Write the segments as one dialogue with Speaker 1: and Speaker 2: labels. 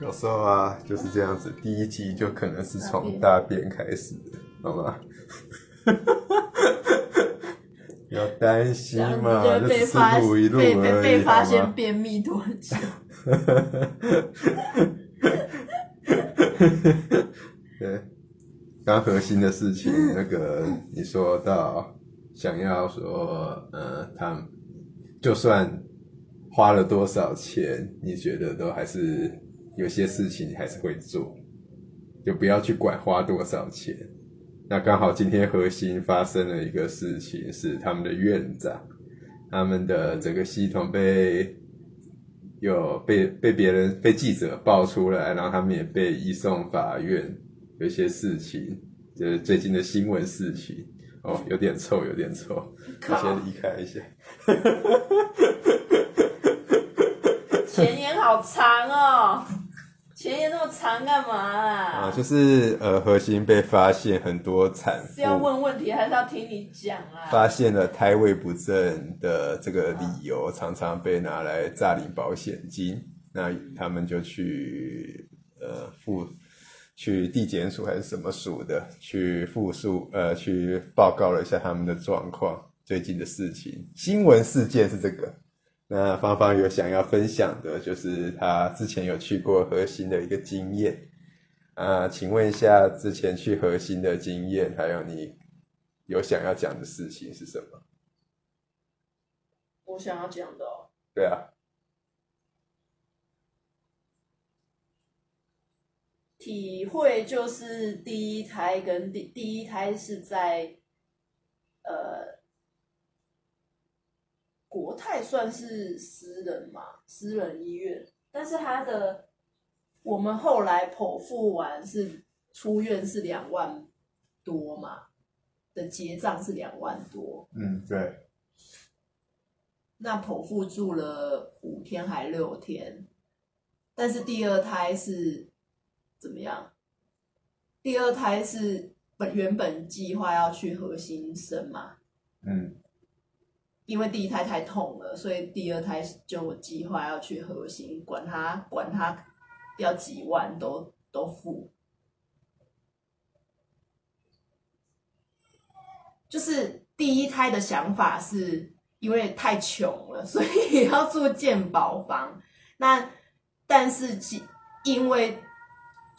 Speaker 1: 有时候啊，就是这样子，第一集就可能是从大便开始的，好吗？不要担心嘛，
Speaker 2: 就
Speaker 1: 只是
Speaker 2: 被发
Speaker 1: 录一录
Speaker 2: 被被
Speaker 1: 而已，
Speaker 2: 被发现？便秘多久？
Speaker 1: 对，刚核心的事情，那个你说到想要说，呃，他们就算花了多少钱，你觉得都还是有些事情你还是会做，就不要去管花多少钱。那刚好今天核心发生了一个事情，是他们的院长，他们的整个系统被有被被别人被记者爆出来，然后他们也被移送法院，有一些事情，就是最近的新闻事情，哦，有点臭，有点臭，我先离开一下。
Speaker 2: 前言好长哦，前言那么长干嘛啦？
Speaker 1: 啊，就是呃，核心被发现很多产
Speaker 2: 是要问问题，还是要听你讲啊？
Speaker 1: 发现了胎位不正的这个理由，常常被拿来诈领保险金。那他们就去呃复去地检署还是什么署的去复述呃去报告了一下他们的状况，最近的事情，新闻事件是这个。那芳芳有想要分享的，就是她之前有去过核心的一个经验。啊，请问一下之前去核心的经验，还有你有想要讲的事情是什么？
Speaker 2: 我想要讲的哦，
Speaker 1: 对啊，
Speaker 2: 体会就是第一胎跟第第一胎是在呃国泰算是私人嘛，私人医院，但是他的我们后来剖腹完是出院是两万多嘛，的结账是两万多，
Speaker 1: 嗯，对，
Speaker 2: 那剖腹住了五天还六天，但是第二胎是怎么样？第二胎是本原本计划要去核心生嘛，
Speaker 1: 嗯。
Speaker 2: 因为第一胎太痛了，所以第二胎就计划要去核心，管他管他要几万都都付。就是第一胎的想法是因为太穷了，所以要住健保房。那但是因为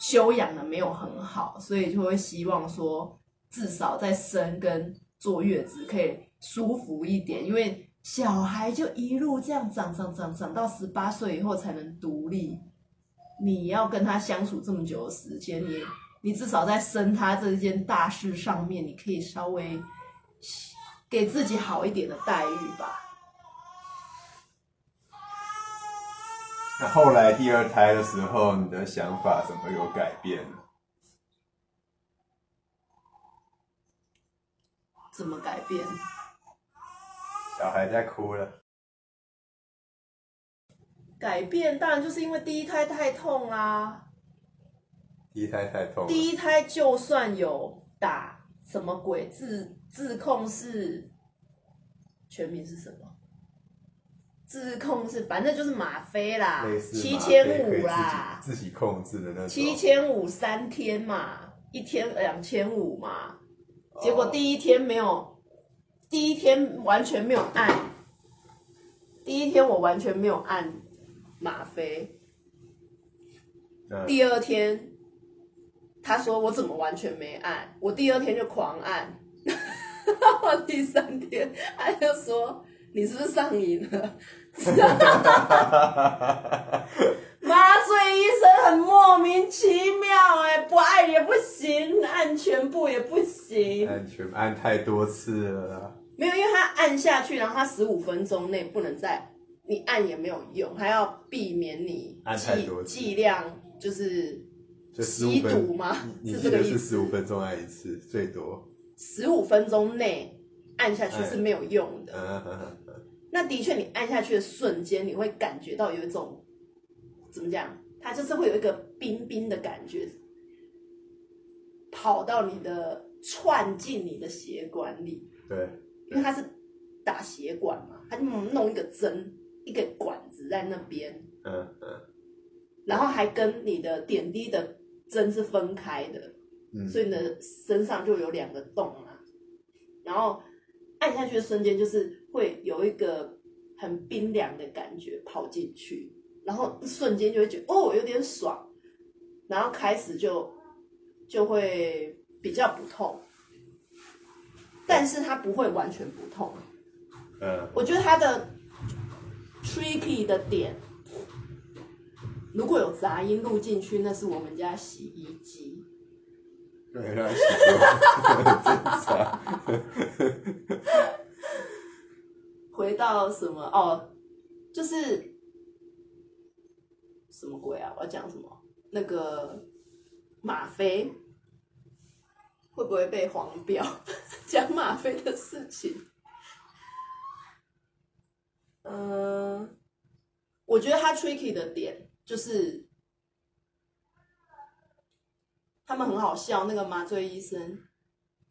Speaker 2: 休养的没有很好，所以就会希望说至少在生跟坐月子可以舒服一点，因为小孩就一路这样长长长长到十八岁以后才能独立。你要跟他相处这么久的时间，你你至少在生他这件大事上面，你可以稍微给自己好一点的待遇吧。
Speaker 1: 那后来第二胎的时候，你的想法怎么有改变呢？
Speaker 2: 怎么改变？
Speaker 1: 小孩在哭了，
Speaker 2: 改变当然就是因为第一胎太痛啦、
Speaker 1: 第一胎太痛，
Speaker 2: 第一胎就算有打什么鬼自自控是全名是什么？自控是反正就是吗啡啦七千五啦，
Speaker 1: 自己控制的那种，
Speaker 2: 七千五三天嘛，一天两千五嘛，结果
Speaker 1: 哦。
Speaker 2: 第一天没有，第一天完全没有按，第一天我完全没有按吗啡，
Speaker 1: 嗯
Speaker 2: 第二天他说我怎么完全没按，我第二天就狂按，第三天他就说你是不是上瘾了？麻醉医生很莫名其妙哎、不按也不行，按全部也不行。
Speaker 1: 按全按太多次了啦，
Speaker 2: 没有，因为它按下去，然后它十五分钟内不能再，你按也没有用，它要避免你
Speaker 1: 按太
Speaker 2: 剂
Speaker 1: 多次
Speaker 2: 剂量就是
Speaker 1: 就十五
Speaker 2: 吸
Speaker 1: 分
Speaker 2: 毒吗？是这个意
Speaker 1: 记得是十五。分钟按一次最多，
Speaker 2: 十五分钟内按下去是没有用的。
Speaker 1: 嗯嗯嗯嗯
Speaker 2: 那的确，你按下去的瞬间，你会感觉到有一种怎么讲？它就是会有一个冰冰的感觉，跑到你的窜进你的血管里，
Speaker 1: 对，
Speaker 2: 因为它是打血管嘛，他就弄一个针，一个管子在那边，
Speaker 1: 嗯嗯，
Speaker 2: 然后还跟你的点滴的针是分开的，
Speaker 1: 嗯，
Speaker 2: 所以你的身上就有两个洞嘛。然后按下去的瞬间，就是会有一个很冰凉的感觉跑进去，然后瞬间就会觉得哦有点爽，然后开始就就会比较不痛，但是它不会完全不痛。
Speaker 1: 嗯，
Speaker 2: 我觉得它的 tricky 的点，如果有杂音录进去，那是我们家洗衣机。回到什么哦，就是什么鬼啊？我要讲什么？那个吗啡会不会被黄标？讲吗啡的事情。嗯、我觉得他 tricky 的点就是他们很好笑，那个麻醉医生，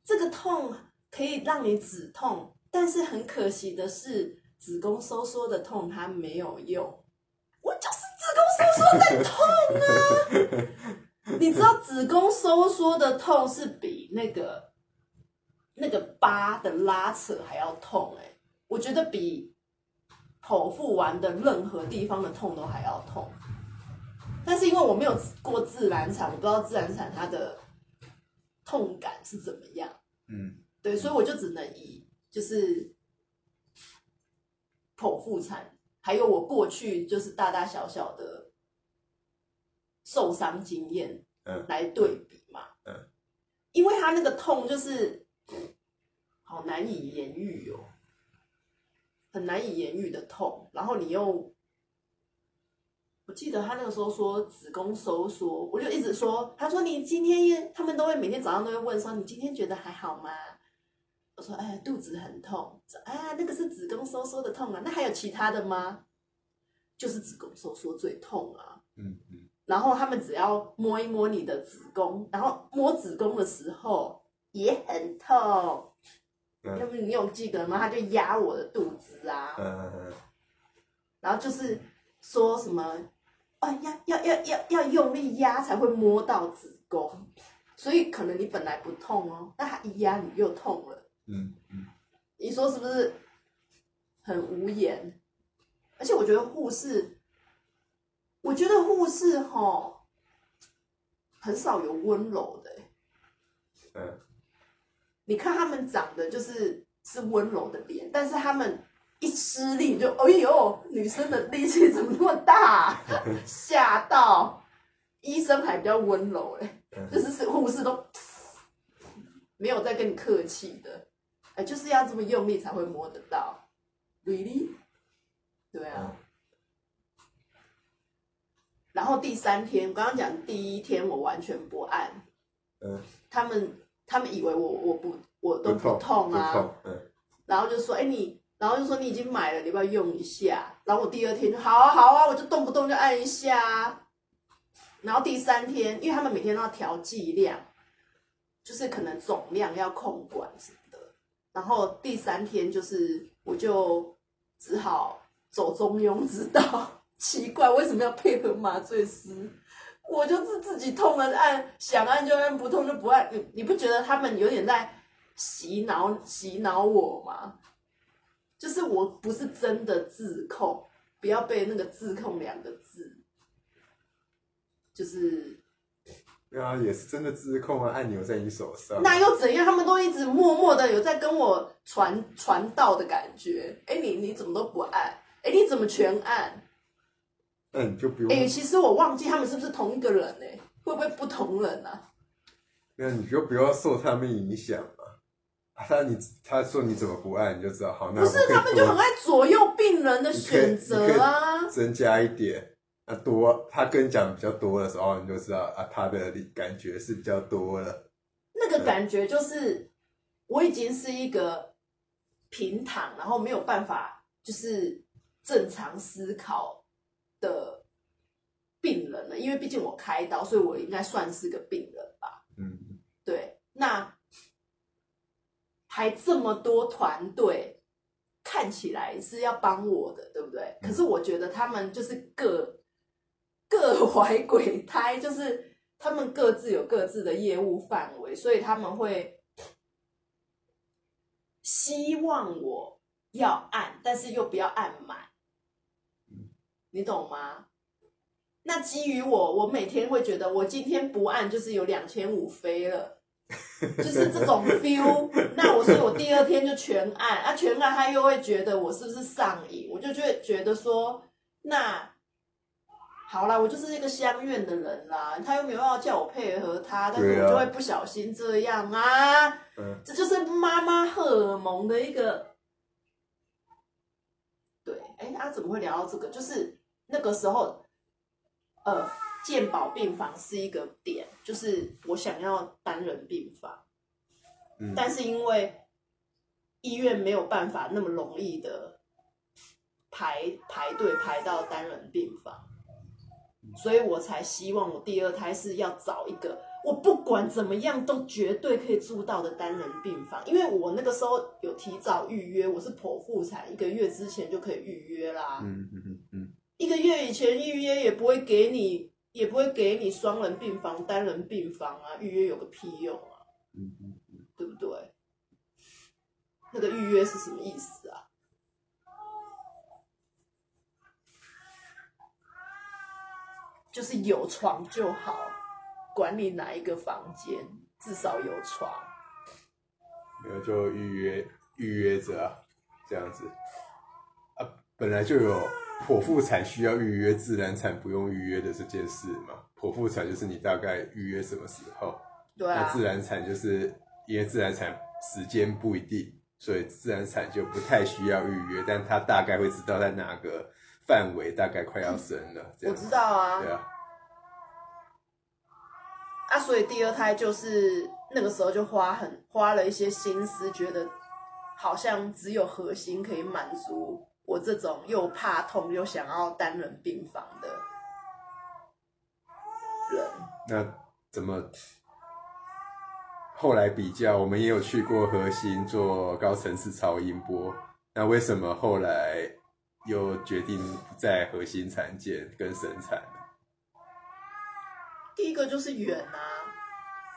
Speaker 2: 这个痛可以让你止痛，但是很可惜的是，子宫收缩的痛它没有用。我就是子宫收缩在痛啊！你知道子宫收缩的痛是比那个那个疤的拉扯还要痛哎、我觉得比剖腹完的任何地方的痛都还要痛。但是因为我没有过自然产，我不知道自然产它的痛感是怎么样。
Speaker 1: 嗯
Speaker 2: 对，所以我就只能以就是剖腹产，还有我过去就是大大小小的受伤经验
Speaker 1: 嗯
Speaker 2: 来对比嘛。因为他那个痛就是好难以言喻哦，很难以言喻的痛，然后你又。我记得他那个时候说子宫收缩，我就一直说，他说你今天，他们都会每天早上都会问说，你今天觉得还好吗？我说哎，肚子很痛，说啊，那个是子宫收缩的痛啊，那还有其他的吗？就是子宫收缩最痛啊。
Speaker 1: 嗯嗯
Speaker 2: 然后他们只要摸一摸你的子宫，然后摸子宫的时候也很痛。
Speaker 1: 嗯
Speaker 2: 要不你有记得吗？他就压我的肚子啊，
Speaker 1: 嗯
Speaker 2: 然后就是说什么，啊，要要要要要用力压才会摸到子宫，所以可能你本来不痛哦，那他一压你又痛了。
Speaker 1: 嗯嗯，
Speaker 2: 你说是不是很无言？而且我觉得护士，我觉得护士哈很少有温柔的欸、
Speaker 1: 嗯。
Speaker 2: 你看他们长得就是是温柔的脸，但是他们一吃力就哎呦，女生的力气怎么那么大、吓到。医生还比较温柔哎、
Speaker 1: 嗯。
Speaker 2: 就是是护士都没有在跟你客气的，哎，就是要这么用力才会摸得到，really？对啊。然后第三天，我刚刚讲第一天我完全不按，
Speaker 1: 嗯，
Speaker 2: 他们他们以为我我不我都
Speaker 1: 不痛
Speaker 2: 痛啊，
Speaker 1: 痛，嗯
Speaker 2: 然后就说，哎你，然后就说你已经买了，你要不要用一下？然后我第二天就好啊好啊，我就动不动就按一下啊。然后第三天，因为他们每天都要调剂量，就是可能总量要控管什么的。然后第三天就是我就只好走中庸之道。奇怪，为什么要配合麻醉师？我就是自己痛了按，想按就按，不痛就不按。你你不觉得他们有点在洗脑洗脑我吗？就是我不是真的自控，不要被那个自控两个字，就是
Speaker 1: 对啊，也是真的自控啊，按钮在你手上。
Speaker 2: 那又怎样？他们都一直默默的有在跟我传传道的感觉。哎，你你怎么都不按？哎，你怎么全按？
Speaker 1: 那你就不用，
Speaker 2: 哎，其实我忘记他们是不是同一个人呢？会不会不同人啊？
Speaker 1: 那你就不要受他们影响嘛。啊他你他说你怎么不爱，你就知道好，那
Speaker 2: 不是他们就很爱左右病人的选择啊。
Speaker 1: 增加一点。啊多他跟你讲比较多的时候，你就知道啊，他的感觉是比较多了。
Speaker 2: 那个感觉就是我已经是一个平躺，然后没有办法就是正常思考的病人了。因为毕竟我开刀，所以我应该算是个病人吧。
Speaker 1: 嗯，
Speaker 2: 对，那还这么多团队，看起来是要帮我的，对不对？可是我觉得他们就是各各怀鬼胎，就是他们各自有各自的业务范围，所以他们会希望我要按，但是又不要按满，你懂吗？那基于我，我每天会觉得我今天不按就是有两千五飞了，就是这种 feel。那我所以我第二天就全按，啊全按他又会觉得我是不是上瘾，我就会觉得说那。好啦，我就是一个相怨的人啦，他又没有要叫我配合他，但是我就会不小心这样啊，
Speaker 1: 嗯
Speaker 2: 这就是妈妈荷尔蒙的一个，对，哎，他、怎么会聊到这个？就是那个时候，呃，健保病房是一个点，就是我想要单人病房，
Speaker 1: 嗯
Speaker 2: 但是因为医院没有办法那么容易的排排队排到单人病房，所以我才希望我第二胎是要找一个我不管怎么样都绝对可以住到的单人病房，因为我那个时候有提早预约，我是剖腹产，一个月之前就可以预约啦。
Speaker 1: 嗯嗯嗯嗯，
Speaker 2: 一个月以前预约也不会给你，也不会给你双人病房、单人病房啊，预约有个屁用啊，
Speaker 1: 嗯嗯
Speaker 2: 对不对？那个预约是什么意思啊？就是有床就好，管你哪一个房间，至少有床。
Speaker 1: 没有就预约预约着啊，这样子啊，本来就有剖腹产需要预约，自然产不用预约的这件事嘛。剖腹产就是你大概预约什么时候，
Speaker 2: 对啊
Speaker 1: 那自，然产就是因为自然产时间不一定，所以自然产就不太需要预约，但他大概会知道在哪个范围，大概快要生了，这
Speaker 2: 我
Speaker 1: 样
Speaker 2: 知道啊。
Speaker 1: 对啊，
Speaker 2: 啊，所以第二胎就是那个时候就花很花了一些心思，觉得好像只有核心可以满足我这种又怕痛又想要单人病房的人。
Speaker 1: 那怎么？后来比较，我们也有去过核心做高层次超音波，那为什么后来又决定在核心产检跟生产呢？
Speaker 2: 第一个就是远啊，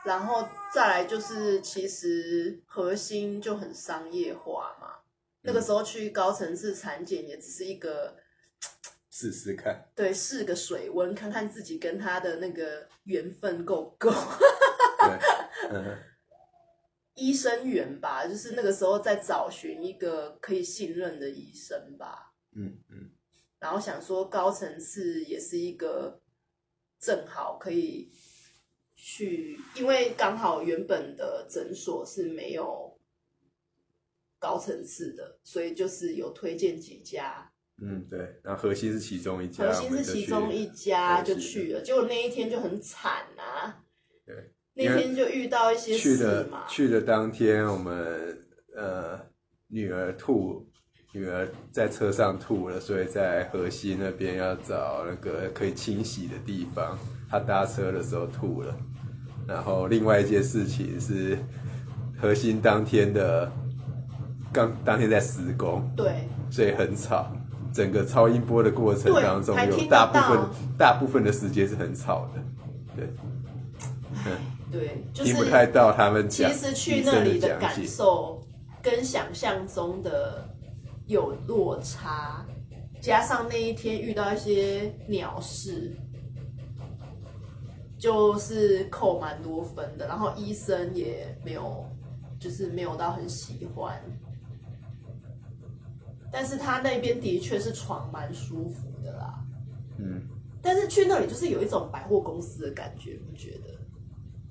Speaker 2: 然后再来就是其实核心就很商业化嘛。那个时候去高层次产检也只是一个
Speaker 1: 试试看。
Speaker 2: 对试个水温，看看自己跟他的那个缘分够不够。
Speaker 1: 对，嗯，
Speaker 2: 医生缘吧，就是那个时候在找寻一个可以信任的医生吧。
Speaker 1: 嗯嗯
Speaker 2: 然后想说高层次也是一个正好可以去，因为刚好原本的诊所是没有高层次的，所以就是有推荐几家，
Speaker 1: 嗯，对。然后核心是其中一家，
Speaker 2: 核心是其中一家就去了，结果那一天就很惨啊。
Speaker 1: 对，
Speaker 2: 那天就遇到一些
Speaker 1: 去
Speaker 2: 事嘛，
Speaker 1: 的去的当天，我们呃女儿吐，女儿在车上吐了，所以在河西那边要找那个可以清洗的地方。她搭车的时候吐了，然后另外一件事情是核心当天的刚当天在施工，
Speaker 2: 对，
Speaker 1: 所以很吵。整个超音波的过程当中，有大部分大部分的时间是很吵的，对，
Speaker 2: 对，就是
Speaker 1: 听不太到他们讲
Speaker 2: 其实去那里的感。受跟想象中的有落差，加上那一天遇到一些鸟事，就是扣蛮多分的，然后医生也没有，就是没有到很喜欢。但是他那边的确是床蛮舒服的啦，
Speaker 1: 嗯，
Speaker 2: 但是去那里就是有一种百货公司的感觉，不觉得？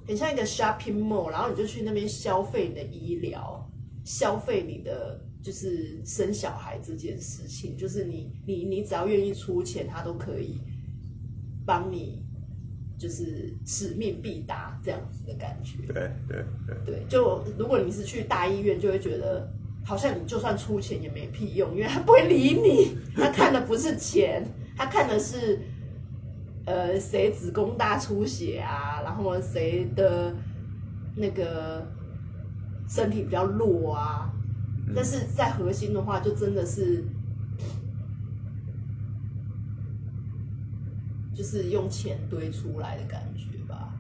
Speaker 2: 很像一个 shopping mall，然后你就去那边消费你的医疗，消费你的就是生小孩这件事情，就是你你你只要愿意出钱，他都可以帮你，就是使命必达这样子的感觉。
Speaker 1: 对对对，
Speaker 2: 对，就如果你是去大医院，就会觉得好像你就算出钱也没屁用，因为他不会理你，他看的不是钱，他看的是呃谁子宫大出血啊，然后谁的那个身体比较弱啊。但是在核心的话，就真的是就是用钱堆出来的感觉吧。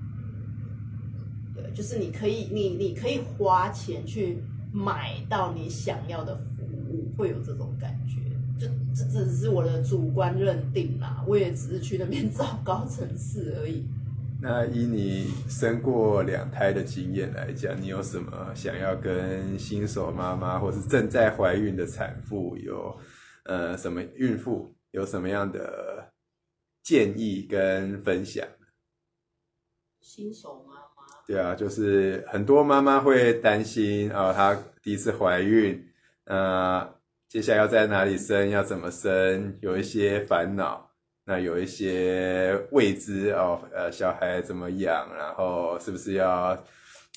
Speaker 2: 对，就是你可以，你你可以花钱去买到你想要的服务，会有这种感觉。就这只是我的主观认定啦，我也只是去那边找高层次而已。
Speaker 1: 那以你生过两胎的经验来讲，你有什么想要跟新手妈妈或是正在怀孕的产妇有呃什么孕妇有什么样的建议跟分享？
Speaker 2: 新手妈妈，
Speaker 1: 对啊，就是很多妈妈会担心啊，她第一次怀孕，呃，接下来要在哪里生，要怎么生，有一些烦恼。那有一些未知哦，呃，小孩怎么养，然后是不是要，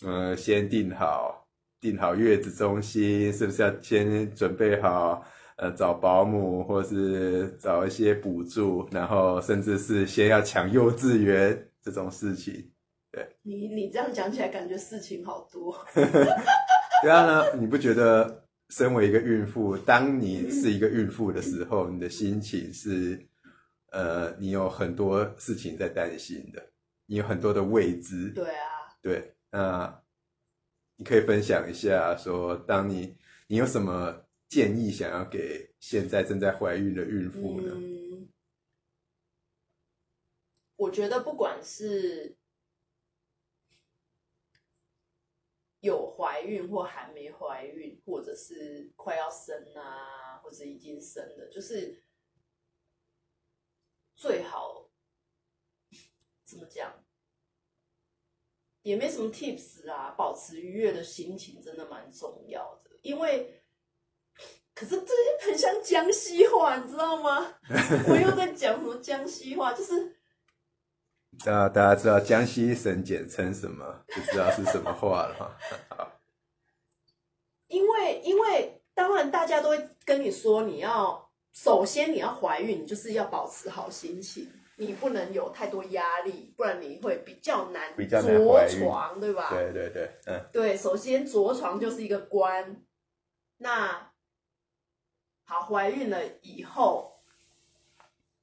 Speaker 1: 呃，先定好定好月子中心，是不是要先准备好，呃，找保姆或是找一些补助，然后甚至是先要抢幼稚园这种事情，对。
Speaker 2: 你你这样讲起来，感觉事情好多。
Speaker 1: 对啊，呢，你不觉得身为一个孕妇，当你是一个孕妇的时候，你的心情是？呃，你有很多事情在担心的，你有很多的未知。
Speaker 2: 对啊，
Speaker 1: 对，那你可以分享一下，说当你你有什么建议想要给现在正在怀孕的孕妇呢？
Speaker 2: 嗯，我觉得不管是有怀孕或还没怀孕，或者是快要生啊，或者已经生的，就是。最好怎么讲？也没什么 tips 啊，保持愉悦的心情真的蛮重要的。因为，可是这很像江西话，你知道吗？我又在讲什么江西话？就是，
Speaker 1: 大大家知道江西省简称什么？不知道是什么话了哈。
Speaker 2: 因为，因为当然大家都会跟你说，你要。首先，你要怀孕，你就是要保持好心情，你不能有太多压力，不然你会比较难着床，对吧？
Speaker 1: 对对对，嗯，
Speaker 2: 对。首先，着床就是一个关。那好，怀孕了以后，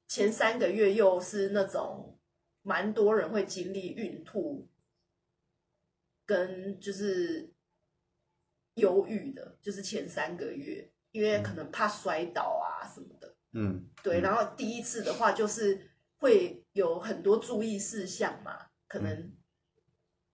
Speaker 2: 前三个月又是那种蛮多人会经历孕吐，跟就是忧郁的，就是前三个月。因为可能怕摔倒啊什么的，
Speaker 1: 嗯，
Speaker 2: 对。然后第一次的话，就是会有很多注意事项嘛。可能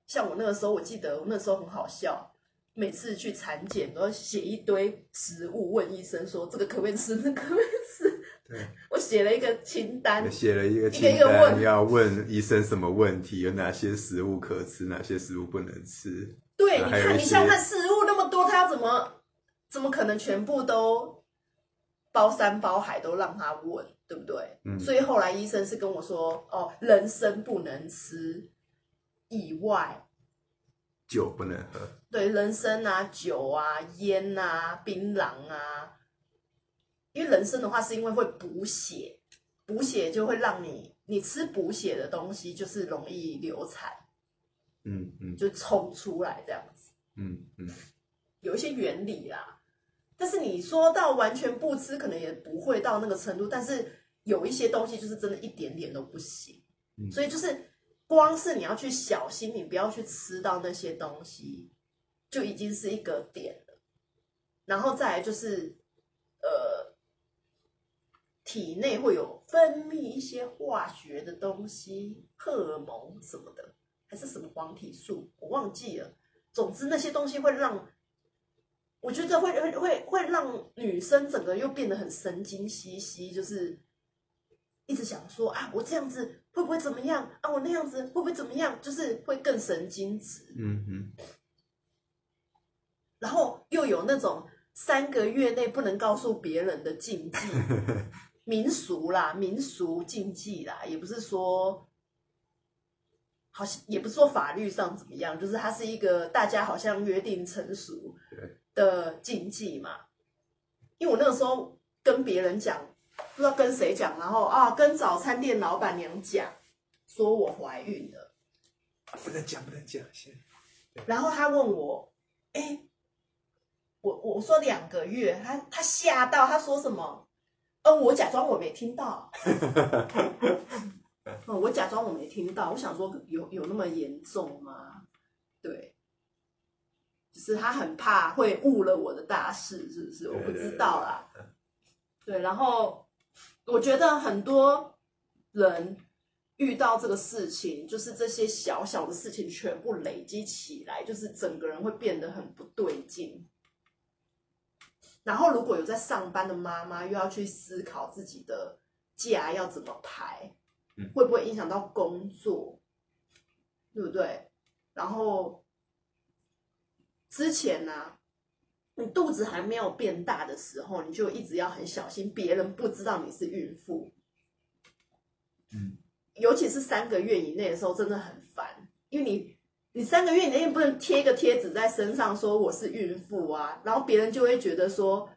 Speaker 2: 像我那个时候，我记得我那时候很好笑，每次去产检都要写一堆食物，问医生说这个可不可以吃，那可不可以吃。
Speaker 1: 对，
Speaker 2: 我写了一个清单，
Speaker 1: 写了一个清单，要问医生什么问题，有哪些食物可吃，哪些食物不能吃。
Speaker 2: 对，你看，你想看食物那么多，他要怎么？怎么可能全部都包山包海都让他问，对不对？嗯。所以后来医生是跟我说：“哦，人参不能吃，以外
Speaker 1: 酒不能喝。”
Speaker 2: 对，人参啊、酒啊、烟啊、槟榔啊，因为人参的话是因为会补血，补血就会让你你吃补血的东西就是容易流产，
Speaker 1: 嗯嗯，
Speaker 2: 就冲出来这样子，
Speaker 1: 嗯嗯，
Speaker 2: 有一些原理啦。但是你说到完全不吃，可能也不会到那个程度。但是有一些东西就是真的一点点都不行，所以就是光是你要去小心，你不要去吃到那些东西，就已经是一个点了。然后再来就是，呃，体内会有分泌一些化学的东西，荷尔蒙什么的，还是什么黄体素，我忘记了。总之那些东西会让。我觉得会会会会让女生整个又变得很神经兮兮，就是一直想说啊，我这样子会不会怎么样啊？我那样子会不会怎么样？就是会更神经质。
Speaker 1: 嗯嗯。
Speaker 2: 然后又有那种三个月内不能告诉别人的禁忌 民俗啦，民俗禁忌啦，也不是说好像也不是说法律上怎么样，就是它是一个大家好像约定成熟。的禁忌嘛，因为我那个时候跟别人讲，不知道跟谁讲，然后啊，跟早餐店老板娘讲，说我怀孕了，
Speaker 1: 不能讲，不能讲，先。
Speaker 2: 然后他问我，哎，我我说两个月，他他吓到，他说什么？呃，我假装我没听到。嗯，我假装我没听到，我想说有有那么严重吗？对，只是他很怕会误了我的大事，是不是？我不知道啦。对，然后我觉得很多人遇到这个事情，就是这些小小的事情全部累积起来，就是整个人会变得很不对劲。然后，如果有在上班的妈妈，又要去思考自己的假要怎么排，
Speaker 1: 嗯
Speaker 2: 会不会影响到工作，对不对？然后之前呢、你肚子还没有变大的时候，你就一直要很小心，别人不知道你是孕妇。
Speaker 1: 嗯，
Speaker 2: 尤其是三个月以内的时候，真的很烦，因为你你三个月你也不能贴一个贴纸在身上说我是孕妇啊，然后别人就会觉得说，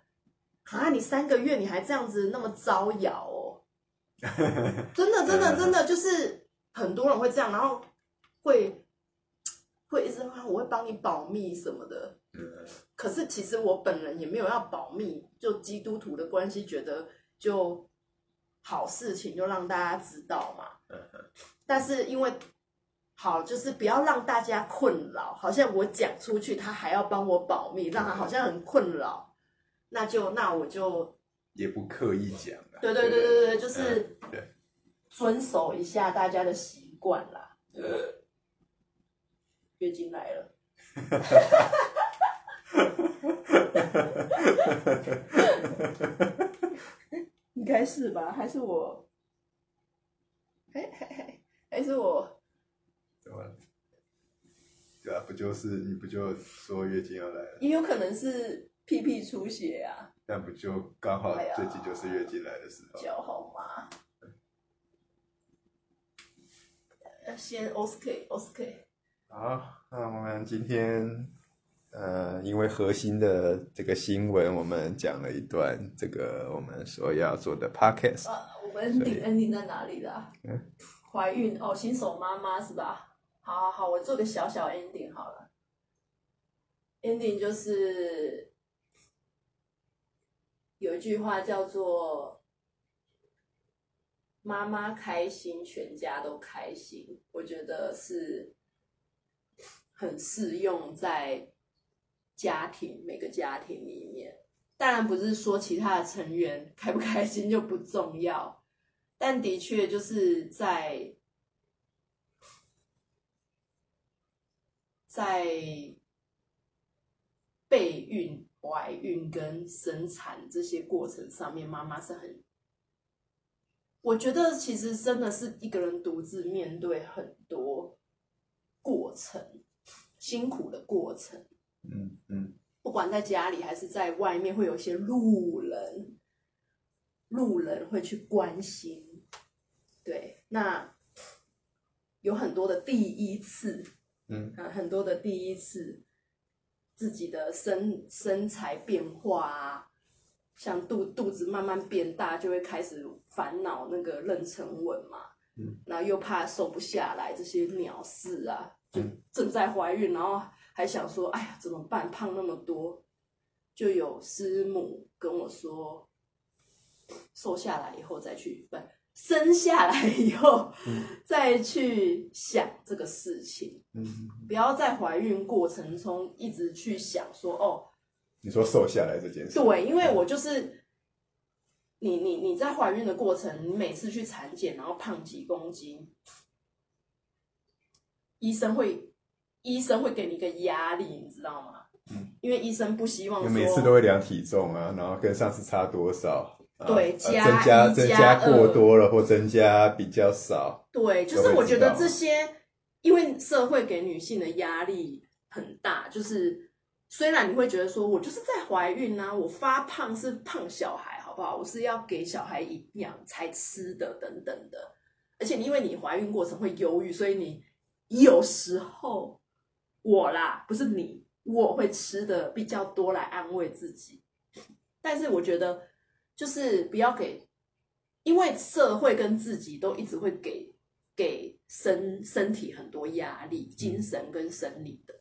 Speaker 2: 啊，你三个月你还这样子那么招摇哦，真的真的真的就是很多人会这样，然后会会一直说啊我会帮你保密什么的，
Speaker 1: 嗯
Speaker 2: 可是其实我本人也没有要保密，就基督徒的关系，觉得就好事情就让大家知道嘛。但是因为好，就是不要让大家困扰，好像我讲出去，他还要帮我保密，让他好像很困扰，那就那我就
Speaker 1: 也不刻意讲啊。
Speaker 2: 对对对对对，就是
Speaker 1: 嗯对
Speaker 2: 遵守一下大家的习惯啦。月经来了。应该是吧？还是我？哎哎哎，还是我？
Speaker 1: 怎么了？对啊，不就是你不就说月经要来了，
Speaker 2: 也有可能是屁屁出血啊，
Speaker 1: 那不就刚好最近就是月经来的时候？
Speaker 2: 脚好麻。呃先 OSK OSK，
Speaker 1: 好，那我们今天呃，因为核心的这个新闻，我们讲了一段这个我们所要做的 podcast。
Speaker 2: 啊，我们 ending ending 在哪里啦？
Speaker 1: 嗯
Speaker 2: 怀孕哦，新手妈妈是吧？好好好，我做个小小 ending 好了。ending 就是有一句话叫做“妈妈开心，全家都开心”，我觉得是很适用在家庭每个家庭里面。当然不是说其他的成员开不开心就不重要，但的确就是在在备孕、怀孕跟生产这些过程上面，妈妈是很，我觉得其实真的是一个人独自面对很多过程，辛苦的过程。
Speaker 1: 嗯嗯
Speaker 2: 不管在家里还是在外面，会有一些路人，路人会去关心，对，那有很多的第一次，
Speaker 1: 嗯。
Speaker 2: 啊，很多的第一次，自己的身身材变化啊，像肚肚子慢慢变大，就会开始烦恼那个妊娠纹嘛，
Speaker 1: 嗯，
Speaker 2: 然后又怕瘦不下来，这些鸟事啊，就
Speaker 1: 嗯。
Speaker 2: 正在怀孕，然后还想说，哎呀，怎么办？胖那么多，就有师母跟我说，瘦下来以后再去，不生下来以后、
Speaker 1: 嗯
Speaker 2: 再去想这个事情。
Speaker 1: 嗯，
Speaker 2: 不要在怀孕过程中一直去想说哦，
Speaker 1: 你说瘦下来这件事，
Speaker 2: 对，因为我就是你你你在怀孕的过程，你每次去产检，然后胖几公斤，医生会医生会给你一个压力，你知道吗？
Speaker 1: 嗯，
Speaker 2: 因为医生不希望
Speaker 1: 你每次都会量体重啊，然后跟上次差多少，啊
Speaker 2: 对
Speaker 1: 增加增加过多了或增加比较少，
Speaker 2: 对，就是我觉得这些，因为社会给女性的压力很大，就是虽然你会觉得说我就是在怀孕啊，我发胖是胖小孩，好不好？我是要给小孩营养才吃的，等等的。而且因为你怀孕过程会忧郁，所以你有时候我啦，不是你，我会吃的比较多来安慰自己。但是我觉得就是不要给，因为社会跟自己都一直会给给身身体很多压力，精神跟生理的，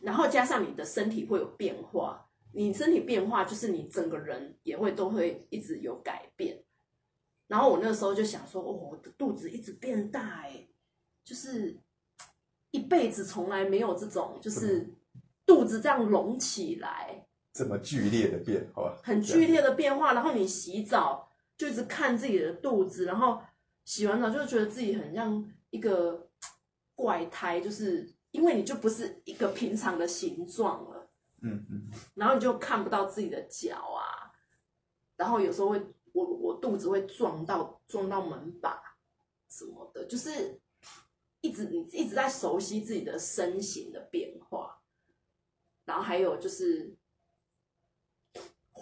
Speaker 2: 然后加上你的身体会有变化，你身体变化就是你整个人也会都会一直有改变。然后我那时候就想说，哦，我的肚子一直变大，哎，就是一辈子从来没有这种，就是肚子这样隆起来，
Speaker 1: 这么剧烈的变化，
Speaker 2: 很剧烈的变化。然后你洗澡就一直看自己的肚子，然后洗完澡就觉得自己很像一个怪胎，就是因为你就不是一个平常的形状了，
Speaker 1: 嗯嗯，
Speaker 2: 然后你就看不到自己的脚啊，然后有时候会我我肚子会撞到撞到门把什么的，就是一直你一直在熟悉自己的身形的变化，然后还有就是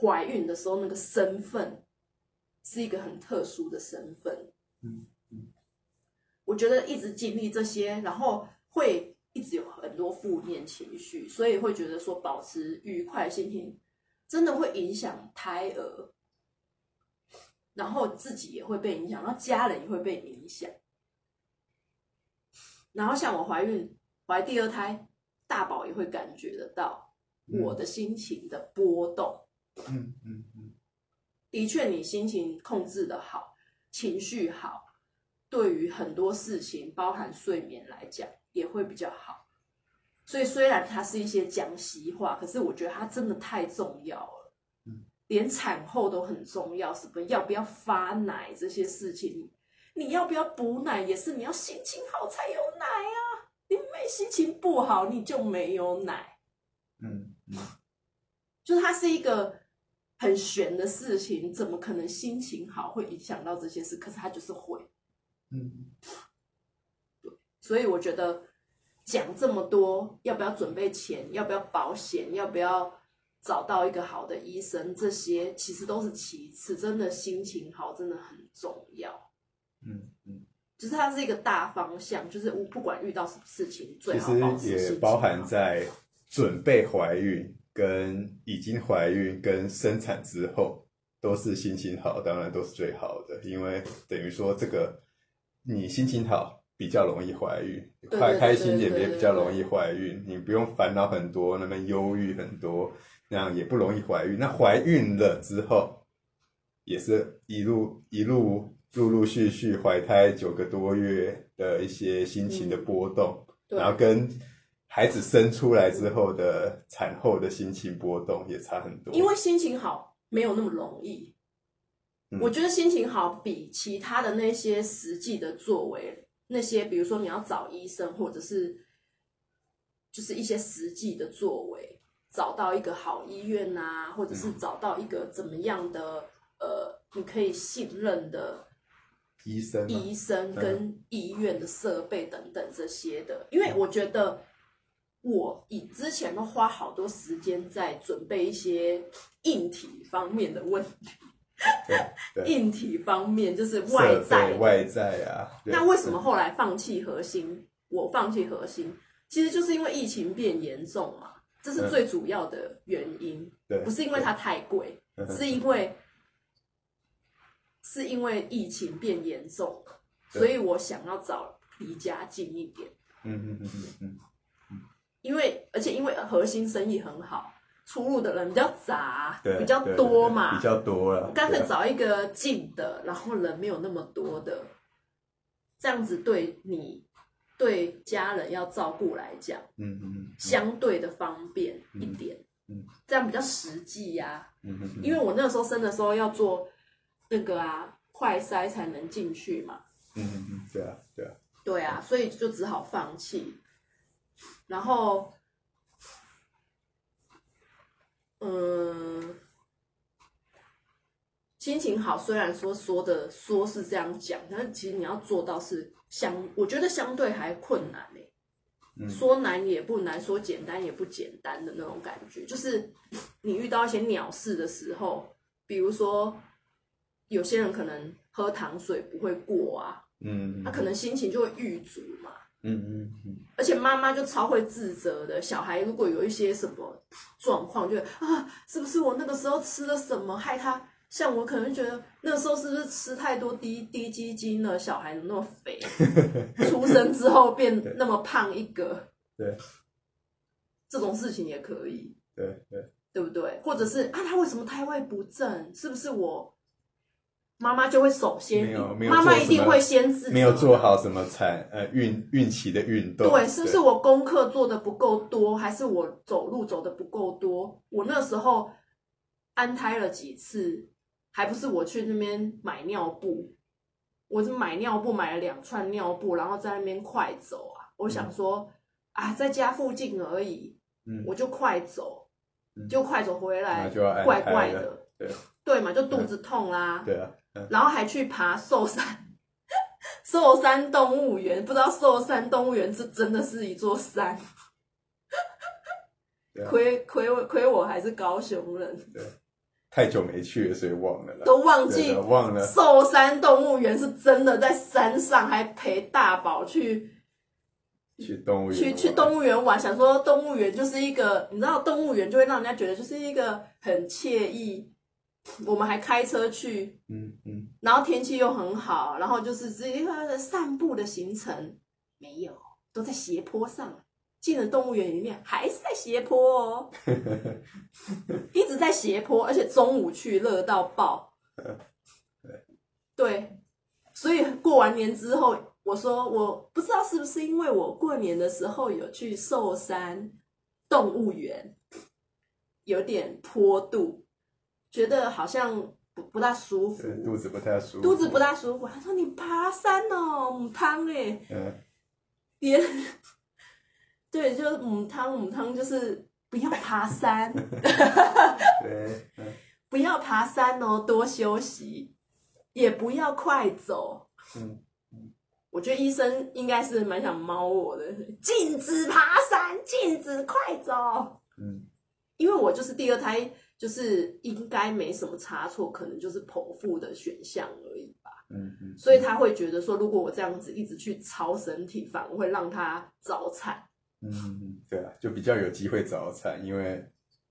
Speaker 2: 怀孕的时候那个身份是一个很特殊的身份，
Speaker 1: 嗯
Speaker 2: 我觉得一直经历这些，然后会一直有很多负面情绪，所以会觉得说保持愉快心情真的会影响胎儿，然后自己也会被影响，然后家人也会被影响。然后像我怀孕怀第二胎，大宝也会感觉得到我的心情的波动。
Speaker 1: 嗯嗯嗯，
Speaker 2: 的确，你心情控制的好，情绪好，对于很多事情，包含睡眠来讲，也会比较好。所以虽然它是一些讲习话，可是我觉得它真的太重要了。
Speaker 1: 嗯，
Speaker 2: 连产后都很重要，什么要不要发奶这些事情，你要不要补奶，也是你要心情好才有奶啊。你没心情不好，你就没有奶。
Speaker 1: 嗯嗯，
Speaker 2: 就是它是一个很悬的事情，怎么可能心情好会影响到这些事？可是他就是会，
Speaker 1: 嗯对
Speaker 2: 所以我觉得讲这么多，要不要准备钱，要不要保险，要不要找到一个好的医生，这些其实都是其次，真的心情好真的很重要。
Speaker 1: 嗯嗯，
Speaker 2: 就是它是一个大方向，就是我不管遇到什么事情，最
Speaker 1: 其
Speaker 2: 好保持
Speaker 1: 实也包含在准备怀孕、跟已经怀孕、跟生产之后，都是心情好，当然都是最好的，因为等于说这个你心情好。比较容易怀孕，
Speaker 2: 快
Speaker 1: 开心点比较容易怀孕。你不用烦恼很多，那么忧郁很多，那样也不容易怀孕。那怀孕了之后，也是一路一路陆陆续续怀胎九个多月的一些心情的波动，
Speaker 2: 对
Speaker 1: 然后跟孩子生出来之后的产后的心情波动也差很多。
Speaker 2: 因为心情好没有那么容易。
Speaker 1: 嗯。
Speaker 2: 我觉得心情好比其他的那些实际的作为，那些比如说你要找医生，或者是就是一些实际的作为，找到一个好医院啊，或者是找到一个怎么样的呃，你可以信任的
Speaker 1: 医生嘛
Speaker 2: 医生跟医院的设备等等这些的，因为我觉得我以之前都花好多时间在准备一些硬体方面的问题，硬体方面就是外在
Speaker 1: 外在啊。
Speaker 2: 那为什么后来放弃核心？我放弃核心，其实就是因为疫情变严重嘛，这是最主要的原因，
Speaker 1: 对
Speaker 2: 不是因为它太贵，是因为是因为疫情变严重所以我想要找离家近一点，
Speaker 1: 嗯嗯嗯嗯嗯，
Speaker 2: 因为而且因为核心生意很好，出入的人比较杂，比较多嘛，
Speaker 1: 比较多了。
Speaker 2: 干脆找一个近的，然后人没有那么多的，这样子对你对家人要照顾来讲，
Speaker 1: 嗯嗯嗯
Speaker 2: 相对的方便一点，
Speaker 1: 嗯嗯
Speaker 2: 这样比较实际呀、
Speaker 1: 嗯嗯，
Speaker 2: 因为我那个时候生的时候要做那个啊快筛才能进去嘛，
Speaker 1: 嗯嗯嗯，对啊对啊，
Speaker 2: 对啊，所以就只好放弃。然后，嗯，心情好，虽然说说的说是这样讲，但是其实你要做到是相，我觉得相对还困难呢、
Speaker 1: 嗯
Speaker 2: 说难也不难，说简单也不简单的那种感觉，就是你遇到一些鸟事的时候，比如说有些人可能喝糖水不会过啊，
Speaker 1: 嗯，
Speaker 2: 他可能心情就会郁卒嘛。
Speaker 1: 嗯嗯嗯
Speaker 2: 而且妈妈就超会自责的，小孩如果有一些什么状况，就啊，是不是我那个时候吃了什么害他？像我可能觉得那个时候是不是吃太多低低基金了，小孩那么肥，出生之后变 那么胖一个，
Speaker 1: 对
Speaker 2: 这种事情也可以，
Speaker 1: 对对，
Speaker 2: 对不对？或者是啊，他为什么胎位不正？是不是我妈妈就会首先
Speaker 1: 没有没有
Speaker 2: 妈妈一定会先自责
Speaker 1: 没有做好什么产呃孕孕期的运动，
Speaker 2: 对，是不是我功课做的不够多，还是我走路走的不够多？我那时候安胎了几次，还不是我去那边买尿布，我是买尿布买了两串尿布，然后在那边快走啊。我想说、啊，在家附近而已，
Speaker 1: 嗯，
Speaker 2: 我就快走，
Speaker 1: 嗯
Speaker 2: 就快走回来，
Speaker 1: 就要
Speaker 2: 怪怪的，
Speaker 1: 对
Speaker 2: 对嘛，就肚子痛啦。
Speaker 1: 对啊，嗯。
Speaker 2: 然后还去爬寿山，寿山动物园，不知道寿山动物园是真的是一座山，亏亏我亏我还是高雄人，
Speaker 1: 太久没去了，所以忘了啦，
Speaker 2: 都忘
Speaker 1: 对
Speaker 2: 记
Speaker 1: 忘了，
Speaker 2: 寿山动物园是真的在山上，还陪大宝去
Speaker 1: 去动物园玩，
Speaker 2: 去去动物园玩，想说动物园就是一个，你知道动物园就会让人家觉得就是一个很惬意。我们还开车去，
Speaker 1: 嗯嗯，
Speaker 2: 然后天气又很好，然后就是只一个散步的行程，没有，都在斜坡上。进了动物园里面，还是在斜坡哦，一直在斜坡，而且中午去热到爆。对，所以过完年之后，我说我不知道是不是因为我过年的时候有去寿山动物园，有点坡度，觉得好像不不大舒服。
Speaker 1: 肚子不太舒服，
Speaker 2: 肚子不大舒服。他说：“你爬山哦，母汤哎，
Speaker 1: 嗯，
Speaker 2: 别 对，就是母汤母汤，就是不要爬山
Speaker 1: 对，嗯
Speaker 2: 不要爬山哦，多休息，也不要快走。
Speaker 1: 嗯，
Speaker 2: 我觉得医生应该是蛮想猫我的，禁止爬山，禁止快走。
Speaker 1: 嗯
Speaker 2: 因为我就是第二胎，就是应该没什么差错，可能就是剖腹的选项而已吧。
Speaker 1: 嗯嗯，
Speaker 2: 所以他会觉得说，如果我这样子一直去操身体，反而会让他早产。
Speaker 1: 嗯对啊，就比较有机会早产，因为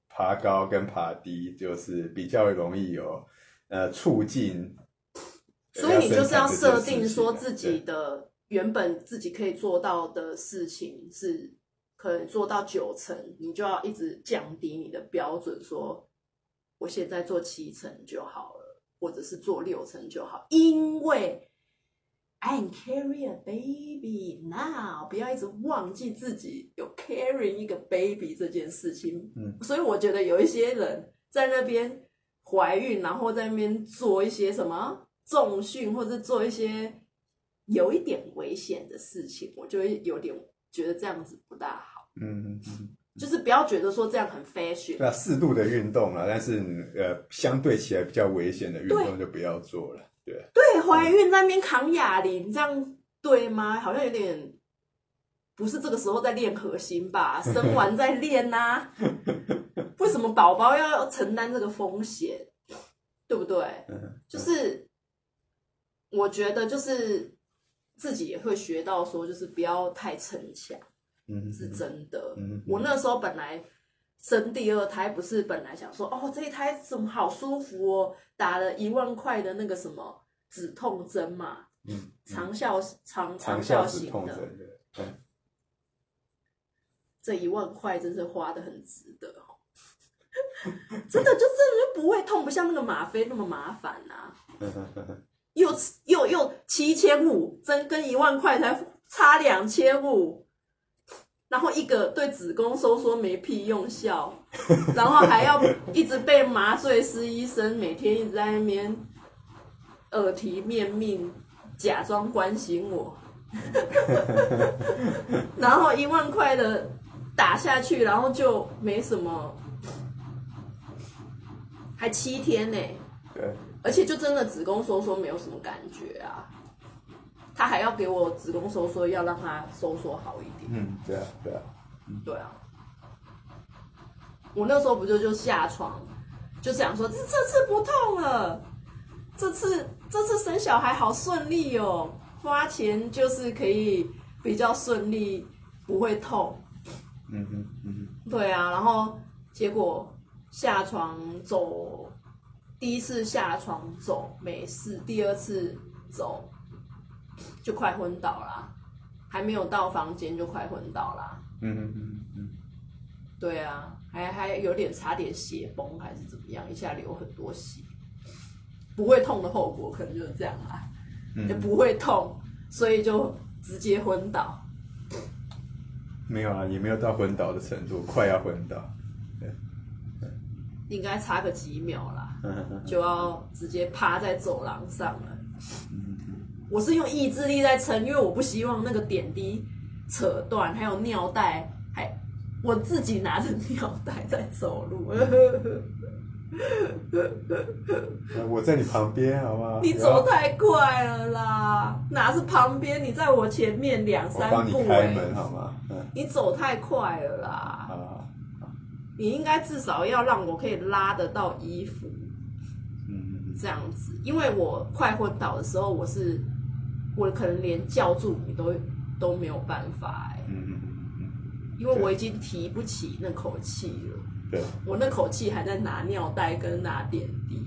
Speaker 1: 爬高跟爬低就是比较容易有呃促进，
Speaker 2: 所以你就是要设定说自己的原本自己可以做到的事情是可能做到九成，你就要一直降低你的标准，说我现在做七成就好了，或者是做六成就好，因为 I'm carry a baby now，不要一直忘记自己有 carry 一个 baby 这件事情。
Speaker 1: 嗯，
Speaker 2: 所以我觉得有一些人在那边怀孕，然后在那边做一些什么重训，或者做一些有一点危险的事情，我就会有点觉得这样子不大好。
Speaker 1: 嗯嗯嗯，
Speaker 2: 就是不要觉得说这样很 fashion，
Speaker 1: 对啊，适度的运动啊，但是呃相对起来比较危险的运动就不要做了，对啊，
Speaker 2: 对，怀孕在那边扛哑铃，这样对吗？好像有点不是这个时候在练核心吧？生完再练呐、为什么宝宝要承担这个风险？对不对？
Speaker 1: 嗯
Speaker 2: 就是我觉得就是自己也会学到说，就是不要太逞强，
Speaker 1: 嗯
Speaker 2: 是真的。
Speaker 1: 嗯
Speaker 2: 我那时候本来生第二胎，不是本来想说，哦，这一胎怎么好舒服哦，打了一万块的那个什么止痛针嘛，
Speaker 1: 嗯，
Speaker 2: 长效长
Speaker 1: 长
Speaker 2: 效型的，
Speaker 1: 针的，嗯
Speaker 2: 这一万块真是花的很值得哦。真的就真的就不会痛，不像那个吗啡那么麻烦啊。又又又七千五，真跟一万块才差两千五，然后一个对子宫收缩没屁用效，然后还要一直被麻醉师医生每天一直在那边耳提面命，假装关心我，然后一万块的打下去，然后就没什么，还七天呢、
Speaker 1: 对，
Speaker 2: 而且就真的子宫收缩没有什么感觉啊，他还要给我子宫收缩，要让它收缩好一点。
Speaker 1: 嗯，对啊，对啊，
Speaker 2: 对啊，我那时候不就就下床，就想说这这次不痛了，这次这次生小孩好顺利哦，花钱就是可以比较顺利，不会痛。
Speaker 1: 嗯哼嗯哼
Speaker 2: 对啊，然后结果下床走，第一次下床走没事，第二次走就快昏倒啦，还没有到房间就快昏倒啦。
Speaker 1: 嗯嗯嗯嗯
Speaker 2: 对啊，还还有点差点血崩还是怎么样，一下流很多血。不会痛的后果可能就是这样啦，也不会痛，所以就直接昏倒。
Speaker 1: 没有啊，也没有到昏倒的程度，快要昏倒。
Speaker 2: 应该差个几秒啦，就要直接趴在走廊上了。我是用意志力在撑，因为我不希望那个点滴扯断，还有尿袋，还我自己拿着尿袋在走路。
Speaker 1: 我在你旁边，好不好？
Speaker 2: 你走太快了啦！哪是旁边？你在我前面两三步。
Speaker 1: 我帮你开门好吗？
Speaker 2: 你走太快了啦！你应该至少要让我可以拉得到衣服，嗯，这样子，因为我快昏倒的时候，我是我可能连叫住你都都没有办法哎，嗯嗯嗯，因为我已经提不起那口气了，
Speaker 1: 对，
Speaker 2: 我那口气还在拿尿袋跟拿点滴，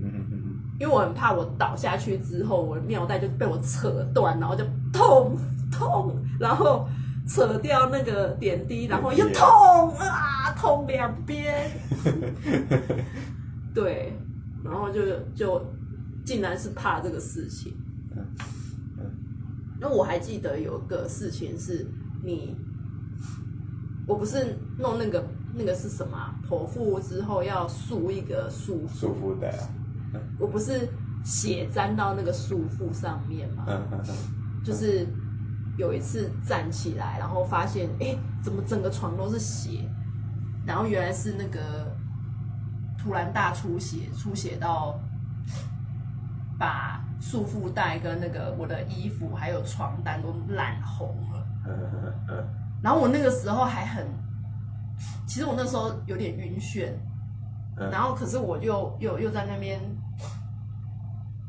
Speaker 2: 嗯嗯嗯，因为我很怕我倒下去之后，我尿袋就被我扯断，然后就痛痛，然后。扯掉那个点滴，然后又痛啊，痛两边。对，然后就就竟然是怕这个事情。那我还记得有个事情是，你我不是弄那个那个是什么？剖腹之后要束一个束
Speaker 1: 束缚带啊。
Speaker 2: 我不是血沾到那个束缚上面嘛？就是。有一次站起来，然后发现，哎，怎么整个床都是血？然后原来是那个突然大出血，出血到把束缚带跟那个我的衣服还有床单都染红了。然后我那个时候还很，其实我那时候有点晕眩，然后可是我又又又在那边。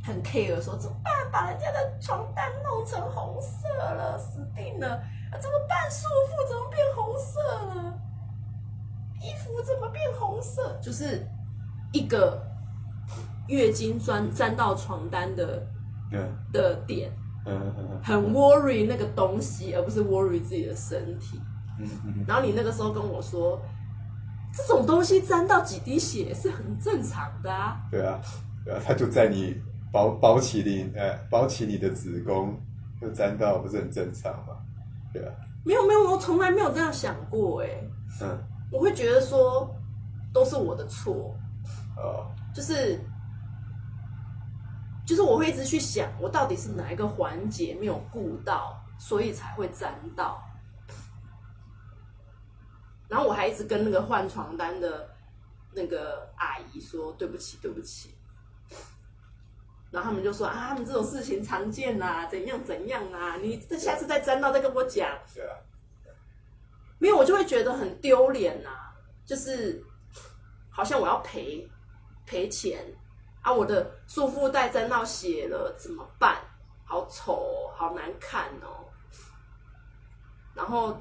Speaker 2: 很 care 说怎么办？把人家的床单弄成红色了，死定了！怎么办？束缚怎么变红色了？衣服怎么变红色？就是一个月经沾沾到床单的的点，很 worry 那个东西，而不是 worry 自己的身体。然后你那个时候跟我说，这种东西沾到几滴血是很正常的啊。
Speaker 1: 对啊，对啊，它就在你。包包起你，呃，包起你的子宫，就沾到不是很正常吗？对啊。
Speaker 2: 没有没有，我从来没有这样想过，哎。嗯。我会觉得说，都是我的错。哦。就是，就是我会一直去想，我到底是哪一个环节没有顾到，所以才会沾到。然后我还一直跟那个换床单的那个阿姨说：“对不起，对不起。”然后他们就说啊，他们这种事情常见啊，怎样怎样啊，你这下次再沾到再跟我讲。对啊。没有，我就会觉得很丢脸呐，就是好像我要赔赔钱啊，我的束缚带沾到血了怎么办？好丑，哦好难看哦。然后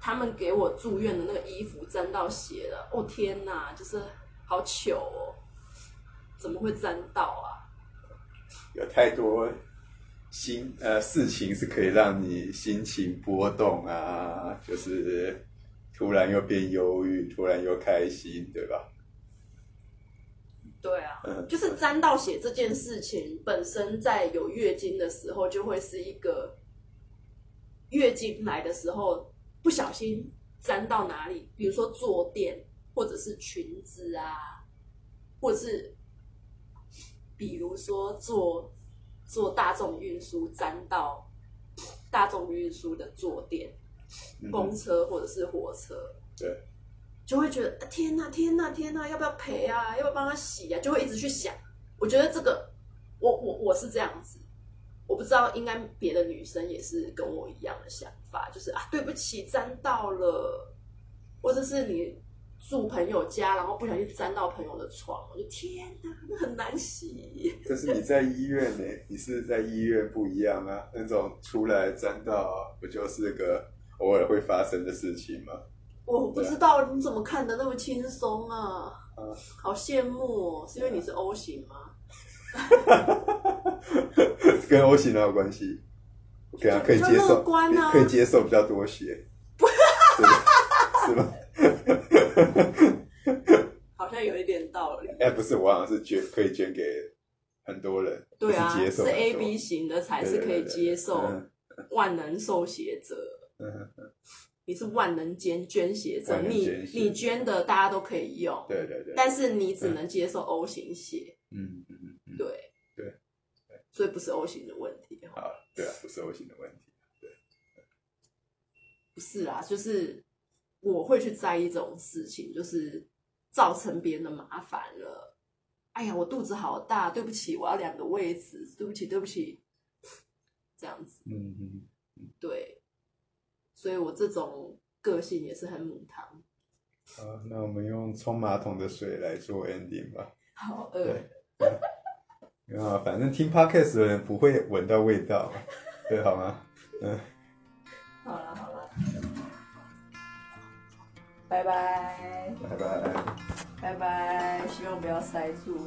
Speaker 2: 他们给我住院的那个衣服沾到血了，哦天哪，就是好糗哦，怎么会沾到啊？
Speaker 1: 有太多心呃事情是可以让你心情波动啊，就是突然又变忧郁，突然又开心，对吧？
Speaker 2: 对啊，就是沾到血这件事情本身，在有月经的时候就会是一个月经来的时候不小心沾到哪里，比如说坐垫或者是裙子啊，或者是。比如说坐坐大众运输沾到大众运输的坐垫，公车或者是火车，
Speaker 1: 对，
Speaker 2: 就会觉得天哪天哪天哪，要不要赔啊？要不要帮他洗啊？就会一直去想。我觉得这个，我我我是这样子，我不知道应该别的女生也是跟我一样的想法，就是啊，对不起沾到了，或者是你。住朋友家，然后不小心沾到朋友的床，我就天哪，那很难洗。
Speaker 1: 可是你在医院呢，你是在医院不一样啊，那种出来沾到，不就是个偶尔会发生的事情吗？
Speaker 2: 我不知道你怎么看的那么轻松啊，好羡慕哦，是因为你是 O 型吗？
Speaker 1: 跟 O 型哪有关系？对啊，可以接受，可以接受比较多血，是吗？
Speaker 2: 好像有一点道理。
Speaker 1: 哎，不是，我好像是捐，可以捐给很多人，
Speaker 2: 对啊，
Speaker 1: 是接受
Speaker 2: 是 A B 型的才是可以接受
Speaker 1: 嗯
Speaker 2: 万能受血者。
Speaker 1: 嗯
Speaker 2: 你是万能捐捐血者，你你捐的大家都可以用，
Speaker 1: 对对对，
Speaker 2: 但是你只能接受 O 型血，
Speaker 1: 嗯嗯嗯嗯，
Speaker 2: 对
Speaker 1: 对，
Speaker 2: 所以不是 O 型的问题
Speaker 1: 啊，对啊，不是 O 型的问题，对
Speaker 2: 不是啊，就是我会去在意这种事情，就是造成别人的麻烦了。哎呀，我肚子好大，对不起，我要两个位置，对不起，对不起，这样子，
Speaker 1: 嗯嗯，
Speaker 2: 对，所以我这种个性也是很母汤，
Speaker 1: 好，那我们用冲马桶的水来做 ending 吧。
Speaker 2: 好饿。
Speaker 1: 啊，反正听 podcast 的人不会闻到味道嘛，对，好吗？嗯，
Speaker 2: 好了好了，拜拜
Speaker 1: 拜拜。
Speaker 2: 拜拜，希望不要塞住。